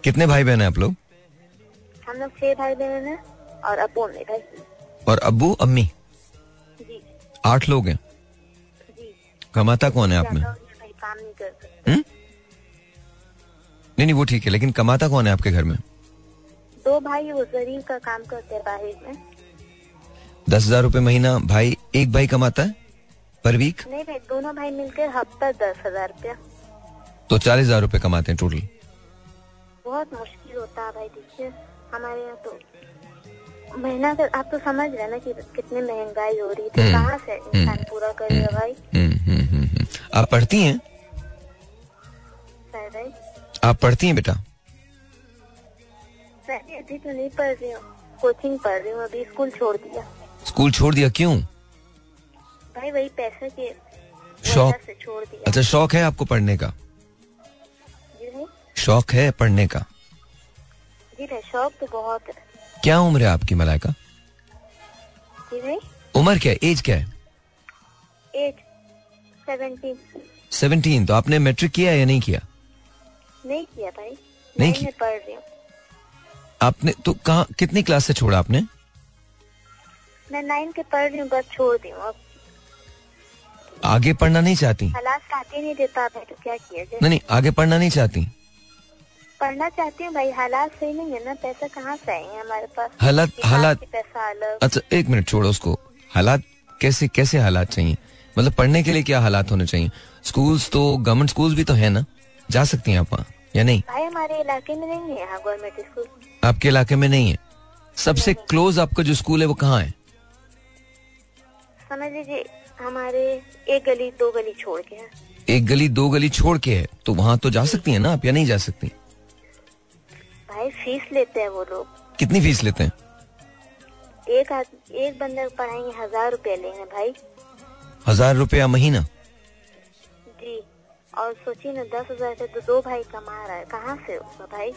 S1: कितने भाई बहन है आप लोग?
S5: हम लोग छह भाई बहन है और अबू में भाई
S1: और अबू अम्मी? आठ लोग हैं। कमाता कौन है आप में?
S5: नहीं
S1: हम्म? नहीं नहीं वो ठीक है लेकिन कमाता कौन है आपके घर में?
S5: दो भाई वो जरीर का काम करते हैं बाहर में।
S1: दस हज़ार रुपये महीना भाई एक भाई कमाता है पर वीक?
S5: नहीं भाई दोनों भाई मिलकर हफ़्ता दस हज़ार रूपया।
S1: तो चालीस हज़ार रूपए कमाते हैं टोटल।
S5: बहुत मुश्किल होता है भाई देखिए हमारे यहाँ तो महीना का आप तो समझ रहे ना कि कितनी महँगाई हो रही है तो
S1: हम्म,
S5: कहाँ से इंसान पूरा करेगा भाई।
S1: हम्म, हम्म, हम्म, हम्म। आप पढ़ती हैं? आप पढ़ती हैं बेटा?
S5: अभी तो नहीं पढ़ रही हूँ। कोचिंग पढ़ रही हूँ अभी स्कूल छोड़ दिया।
S1: स्कूल छोड़ दिया? क्यों?
S5: भाई वही पैसे के
S1: शौक।
S5: से छोड़ दिया।
S1: अच्छा शौक है आपको पढ़ने का? शौक है पढ़ने का?
S5: जी भाई शौक तो बहुत है।
S1: क्या उम्र है आपकी मलाइका? उम्र क्या एज क्या है? सेवनटीन तो आपने मैट्रिक किया या नहीं किया?
S5: नहीं किया भाई।
S1: नहीं किया।
S5: पढ़ रही हूँ।
S1: आपने तो कहा कितनी क्लास से छोड़ा आपने?
S5: मैं नाइन के पढ़ रही हूँ बस छोड़ दी हूँ अब।
S1: आगे पढ़ना नहीं चाहती?
S5: हालात साथ ही नहीं देता तो क्या किया
S1: नहीं नहीं आगे पढ़ना नहीं चाहती?
S5: पढ़ना चाहती हूँ भाई हालात सही नहीं है ना पैसा कहाँ से आएँगे हमारे पास?
S1: हालात- हालात-
S5: पैसा अलग।
S1: अच्छा एक मिनट छोड़ो उसको। हालात कैसे कैसे हालात चाहिए? मतलब पढ़ने के लिए क्या हालात होने चाहिए? स्कूल्स तो गवर्नमेंट स्कूल्स भी तो है ना? जा सकती हैं आप वहाँ या नहीं?
S5: भाई हमारे इलाके में नहीं है यहाँ गवर्नमेंट स्कूल।
S1: आपके इलाके में नहीं है? सबसे क्लोज आपका जो स्कूल है वो कहाँ है?
S5: समझ लीजिए हमारे एक गली दो गली छोड़ के है।
S1: एक गली दो गली छोड़ के है तो वहाँ तो जा सकती है ना आप या नहीं जा सकती?
S5: भाई फ़ीस लेते हैं वो लोग।
S1: कितनी फ़ीस लेते हैं?
S5: एक एक बंदे को पढ़ाएँगे हज़ार रुपए लेंगे भाई।
S1: हज़ार रुपया महीना?
S5: जी और सोचिए ना दस हज़ार से तो दो भाई कमा रहा है। कहाँ से होगा भाई?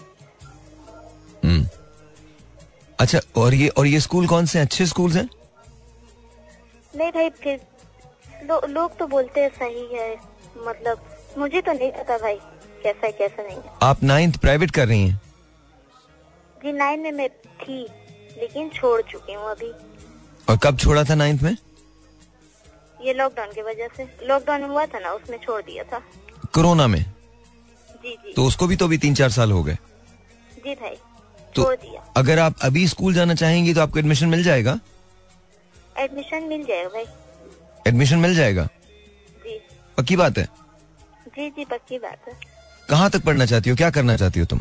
S1: हम्म। अच्छा और ये और ये स्कूल कौन से? अच्छे स्कूल्स हैं?
S5: नहीं भाई फिर लो, लोग तो बोलते हैं सही है मतलब मुझे तो नहीं पता भाई कैसा है कैसा नहीं है।
S1: आप नाइन्थ प्राइवेट कर रही हैं?
S5: जी नाइन में मैं थी लेकिन छोड़ चुकी हूँ अभी।
S1: और कब छोड़ा था नाइन्थ में?
S5: ये लॉकडाउन की वजह से। लॉकडाउन हुआ था ना उसमें छोड़ दिया था।
S1: कोरोना में?
S5: जी जी।
S1: तो उसको भी तो अभी तीन चार साल हो गए।
S5: जी भाई
S1: तो
S5: छोड़ दिया।
S1: अगर आप अभी स्कूल जाना चाहेंगी तो आपको एडमिशन मिल जाएगा?
S5: एडमिशन मिल जाएगा भाई।
S1: एडमिशन मिल जाएगा?
S5: जी।
S1: पक्की बात है?
S5: जी जी पक्की बात है।
S1: कहाँ तक पढ़ना चाहती हो? क्या करना चाहती हो तुम?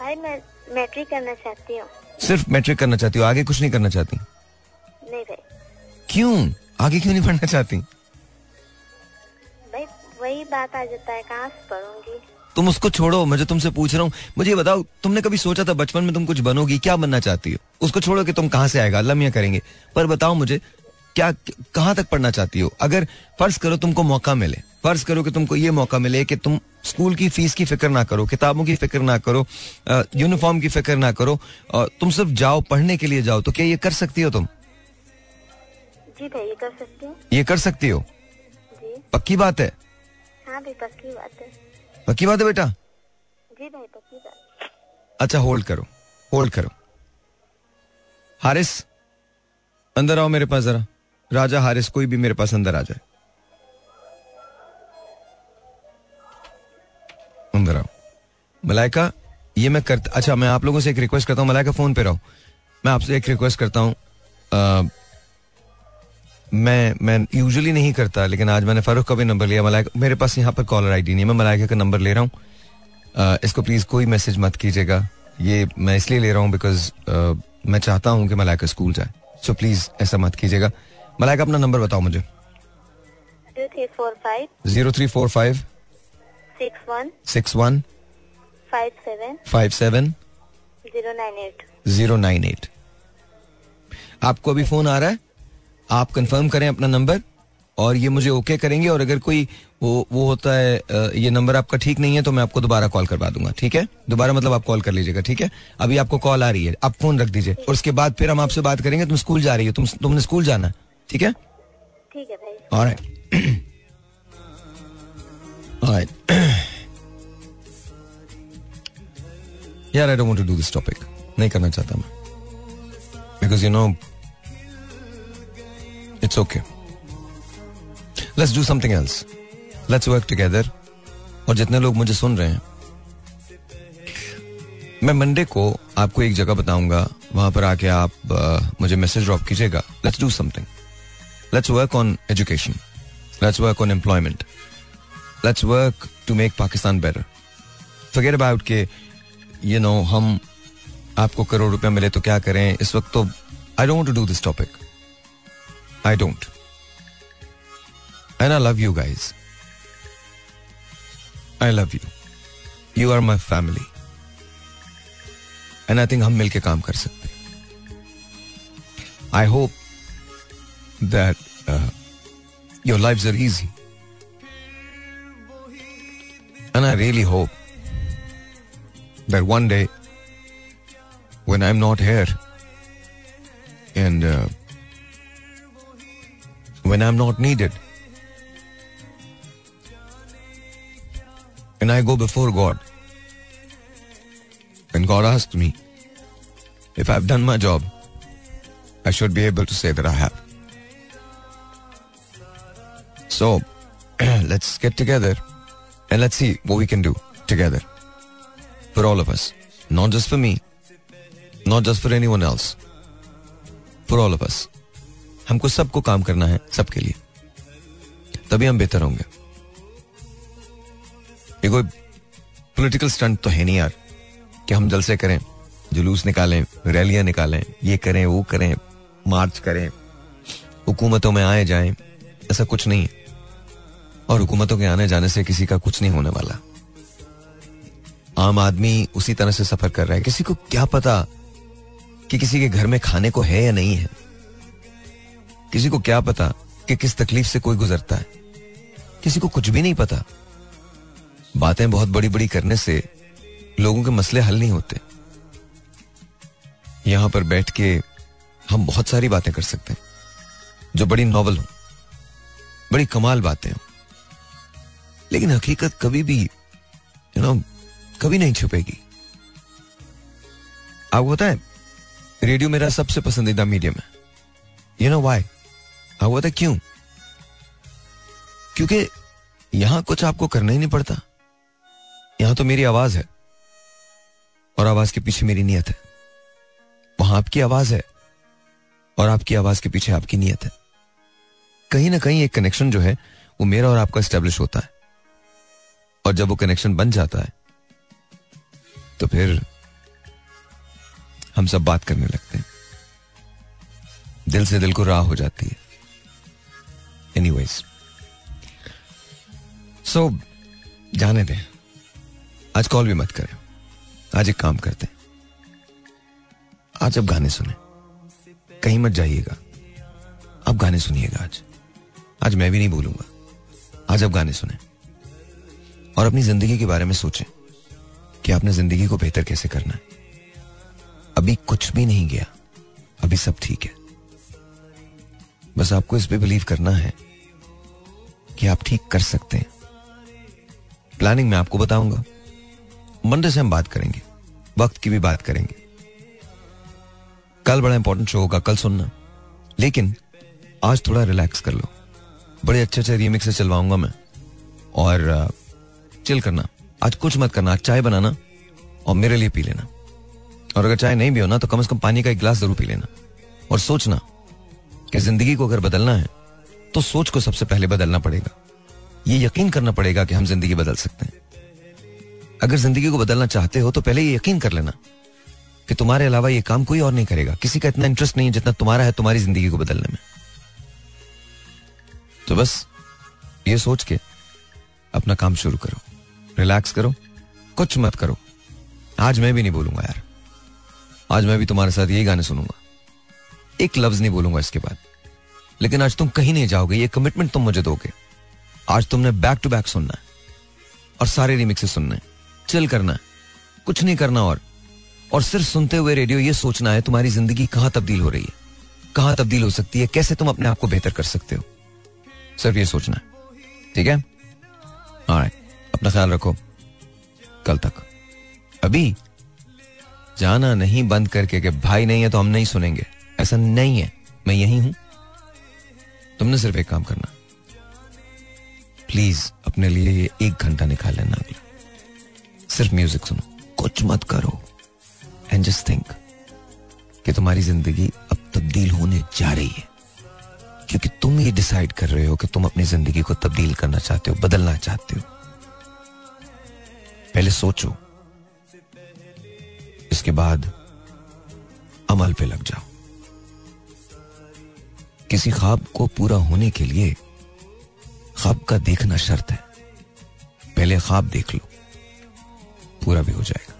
S5: भाई मैं मैट्रिक करना चाहती हूँ।
S1: सिर्फ़ मैट्रिक करना चाहती हूँ? आगे कुछ नहीं करना चाहती?
S5: नहीं भाई।
S1: क्यों? आगे क्यों नहीं पढ़ना चाहती?
S5: भाई वही बात आ जाता है कहाँ से पढ़ूँगी?
S1: तुम उसको छोड़ो मैं जो तुमसे पूछ रहा हूँ। मुझे बताओ तुमने कभी सोचा था बचपन में तुम कुछ बनोगी? क्या बनना चाहती हो? उसको छोड़ो कि तुम कहाँ से आएगा अल्लाह मियाँ करेंगे। पर बताओ मुझे क्या कहाँ तक पढ़ना चाहती हो? अगर फ़र्ज़ करो तुमको मौका मिले फ़र्ज़ करो कि तुमको ये मौका मिले कि तुम स्कूल की फ़ीस की फ़िक्र ना करो किताबों की फ़िक्र ना करो यूनिफॉर्म की फ़िक्र ना करो और तुम सिर्फ़ जाओ पढ़ने के लिए जाओ तो क्या ये कर सकती हो तुम?
S5: जी ये कर सकती हूँ।
S1: ये कर सकती हो?
S5: जी।
S1: पक्की बात है?
S5: हाँ पक्की बात है।
S1: पक्की बात है बेटा?
S5: जी भाई पक्की बात
S1: अच्छा होल्ड करो होल्ड करो। हारिस अंदर आओ मेरे पास जरा। राजा हारिस कोई भी मेरे पास अंदर आ जाए। अंदर आओ। मलाइका, ये मैं करता अच्छा मैं आप लोगों से एक रिक्वेस्ट करता हूँ, मलाइका फ़ोन पे रहो। मैं आपसे एक रिक्वेस्ट करता हूँ मैं मैं यूजुअली नहीं करता, लेकिन आज मैंने फारूक का भी नंबर लिया। मलाइका, मेरे पास यहाँ पर कॉलर आईडी नहीं है, मैं मलाइका का नंबर ले रहा हूँ। इसको प्लीज़ कोई मैसेज मत कीजिएगा। ये मैं इसलिए ले रहा हूँ बिकॉज़ मैं चाहता हूँ कि मलाइका स्कूल जाए। सो प्लीज़ ऐसा मत कीजिएगा। मलाइका अपना नंबर बताओ मुझे। Zero three four five.
S5: Six one.
S1: Six one.
S5: Five seven.
S1: Five seven.
S5: Zero nine eight.
S1: Zero nine eight. आपको अभी फ़ोन आ रहा है? आप कंफर्म करें अपना नंबर और ये मुझे ओके करेंगे और अगर कोई वो वो होता है ये नंबर आपका ठीक नहीं है तो मैं आपको दोबारा कॉल करवा दूँगा ठीक है? दोबारा मतलब आप कॉल कर लीजिएगा ठीक है? अभी आपको कॉल आ रही है आप फ़ोन रख दीजिए और उसके बाद फिर हम आपसे बात करेंगे तुम स्कूल जा रही हो तुम तुमने स्कूल जाना। है ठीक है?
S5: ठीक है
S1: यार I don't to do this topic नहीं करना चाहता मैं। Because you know it's okay let's do something else let's work together और जितने लोग मुझे सुन रहे हैं मैं मंडे को आपको एक जगह बताऊँगा। वहाँ पर आके आप आ, मुझे मैसेज ड्रॉप कीजिएगा। Let's do something let's work on education let's work on employment let's work to make Pakistan better forget about के यू नो हम आपको करोड़ रुपया मिले तो क्या करें? इस वक्त तो I don't do this topic I don't and I love you guys I love you you are my family and I think हम मिलकर काम कर सकते I hope that uh, your lives are easy. And I really hope that one day, when I'm not here, and uh, when I'm not needed, and I go before God, and God asks me if I've done my job, I should be able to say that I have. So let's get together and let's see what we can do together for all of us. Not just for me, not just for anyone else. For all of us. हमको सबको काम करना है सबके लिए तभी हम बेहतर होंगे ये कोई पॉलिटिकल स्टंट तो है नहीं यार कि हम जलसे करें जुलूस निकालें रैलियाँ निकालें ये करें वो करें मार्च करें हुकूमतों में आए जाएँ ऐसा कुछ नहीं है और हुकूमतों के आने जाने से किसी का कुछ नहीं होने वाला। आम आदमी उसी तरह से सफ़र कर रहा है। किसी को क्या पता कि किसी के घर में खाने को है या नहीं है। किसी को क्या पता कि किस तकलीफ़ से कोई गुजरता है। किसी को कुछ भी नहीं पता। बातें बहुत बड़ी बड़ी करने से लोगों के मसले हल नहीं होते। यहाँ पर बैठ के हम बहुत सारी बातें कर सकते हैं, जो बड़ी नॉवल हो, बड़ी कमाल बातें हो। लेकिन हकीकत कभी भी यू नो कभी नहीं छुपेगी। आपको पता है रेडियो मेरा सबसे पसंदीदा मीडियम है। यू नो वाई आपको पता है क्यों? क्योंकि यहाँ कुछ आपको करना ही नहीं पड़ता। यहाँ तो मेरी आवाज़ है, और आवाज़ के पीछे मेरी नीयत है। वहाँ आपकी आवाज़ है, और आपकी आवाज़ के पीछे आपकी नीयत है। कहीं ना कहीं एक कनेक्शन जो है, वो मेरा और आपका स्टेब्लिश होता है। और जब वो कनेक्शन बन जाता है तो फिर हम सब बात करने लगते हैं। दिल से दिल को राह हो जाती है। एनीवेज सो जाने दें। आज कॉल भी मत करें। आज एक काम करते हैं। आज अब गाने सुने। कहीं मत जाइएगा। अब गाने सुनिएगा आज। आज मैं भी नहीं बोलूँगा। आज अब गाने सुने। और अपनी ज़िंदगी के बारे में सोचें कि आपने ज़िंदगी को बेहतर कैसे करना है। अभी कुछ भी नहीं गया, अभी सब ठीक है। बस आपको इस पे बिलीव करना है कि आप ठीक कर सकते हैं। प्लानिंग में आपको बताऊँगा। मंडे से हम बात करेंगे, वक्त की भी बात करेंगे। कल बड़ा इंपॉर्टेंट शो होगा, कल सुनना। लेकिन आज थोड़ा रिलैक्स कर लो। बड़े अच्छे अच्छे रीमिक्स से चलवाऊँगा मैं। और चिल करना। आज कुछ मत करना, आज चाय बनाना और मेरे लिए पी लेना। और अगर चाय नहीं भी हो ना तो कम से कम पानी का एक गिलास ज़रूर पी लेना। और सोचना कि ज़िंदगी को अगर बदलना है तो सोच को सबसे पहले बदलना पड़ेगा। ये यकीन करना पड़ेगा कि हम ज़िंदगी बदल सकते हैं। अगर ज़िंदगी को बदलना चाहते हो तो पहले ये यकीन कर लेना कि तुम्हारे अलावा ये काम कोई और नहीं करेगा। किसी का इतना इंटरेस्ट नहीं है जितना तुम्हारा है तुम्हारी ज़िंदगी को बदलने में। तो बस ये सोच के अपना काम शुरू करो। रिलैक्स करो। कुछ मत करो। आज मैं भी नहीं बोलूँगा यार। आज मैं भी तुम्हारे साथ यही गाने सुनूँगा। एक लफ्ज नहीं बोलूँगा इसके बाद। लेकिन आज तुम कहीं नहीं जाओगे, ये कमिटमेंट तुम मुझे दोगे। आज तुमने बैक टू बैक सुनना है और सारे रिमिक्स सुनना चिल करना है। कुछ नहीं करना और। और सिर्फ़ सुनते हुए रेडियो ये सोचना है, तुम्हारी ज़िंदगी कहाँ तब्दील हो रही है? कहाँ तब्दील हो सकती है? कैसे तुम अपने आप को बेहतर कर सकते हो? सिर्फ़ ये सोचना है। ठीक है? Right. अपना ख्याल रखो। कल तक। अभी जाना नहीं बंद करके कि भाई नहीं है तो हम नहीं सुनेंगे। ऐसा नहीं है। मैं यही हूँ। तुमने सिर्फ़ एक काम करना। प्लीज़ अपने लिए ये एक घंटा निकाल लेना अगला। सिर्फ़ म्यूज़िक सुनो। कुछ मत करो। एंड जस्ट थिंक कि तुम्हारी ज़िंदगी अब तब्दील होने जा रही है। क्योंकि तुम ये डिसाइड कर रहे हो कि तुम अपनी ज़िंदगी को तब्दील करना चाहते हो, बदलना चाहते हो। पहले सोचो। इसके बाद अमल पे लग जाओ। किसी ख्वाब को पूरा होने के लिए ख्वाब का देखना शर्त है। पहले ख्वाब देख लो। पूरा भी हो जाएगा।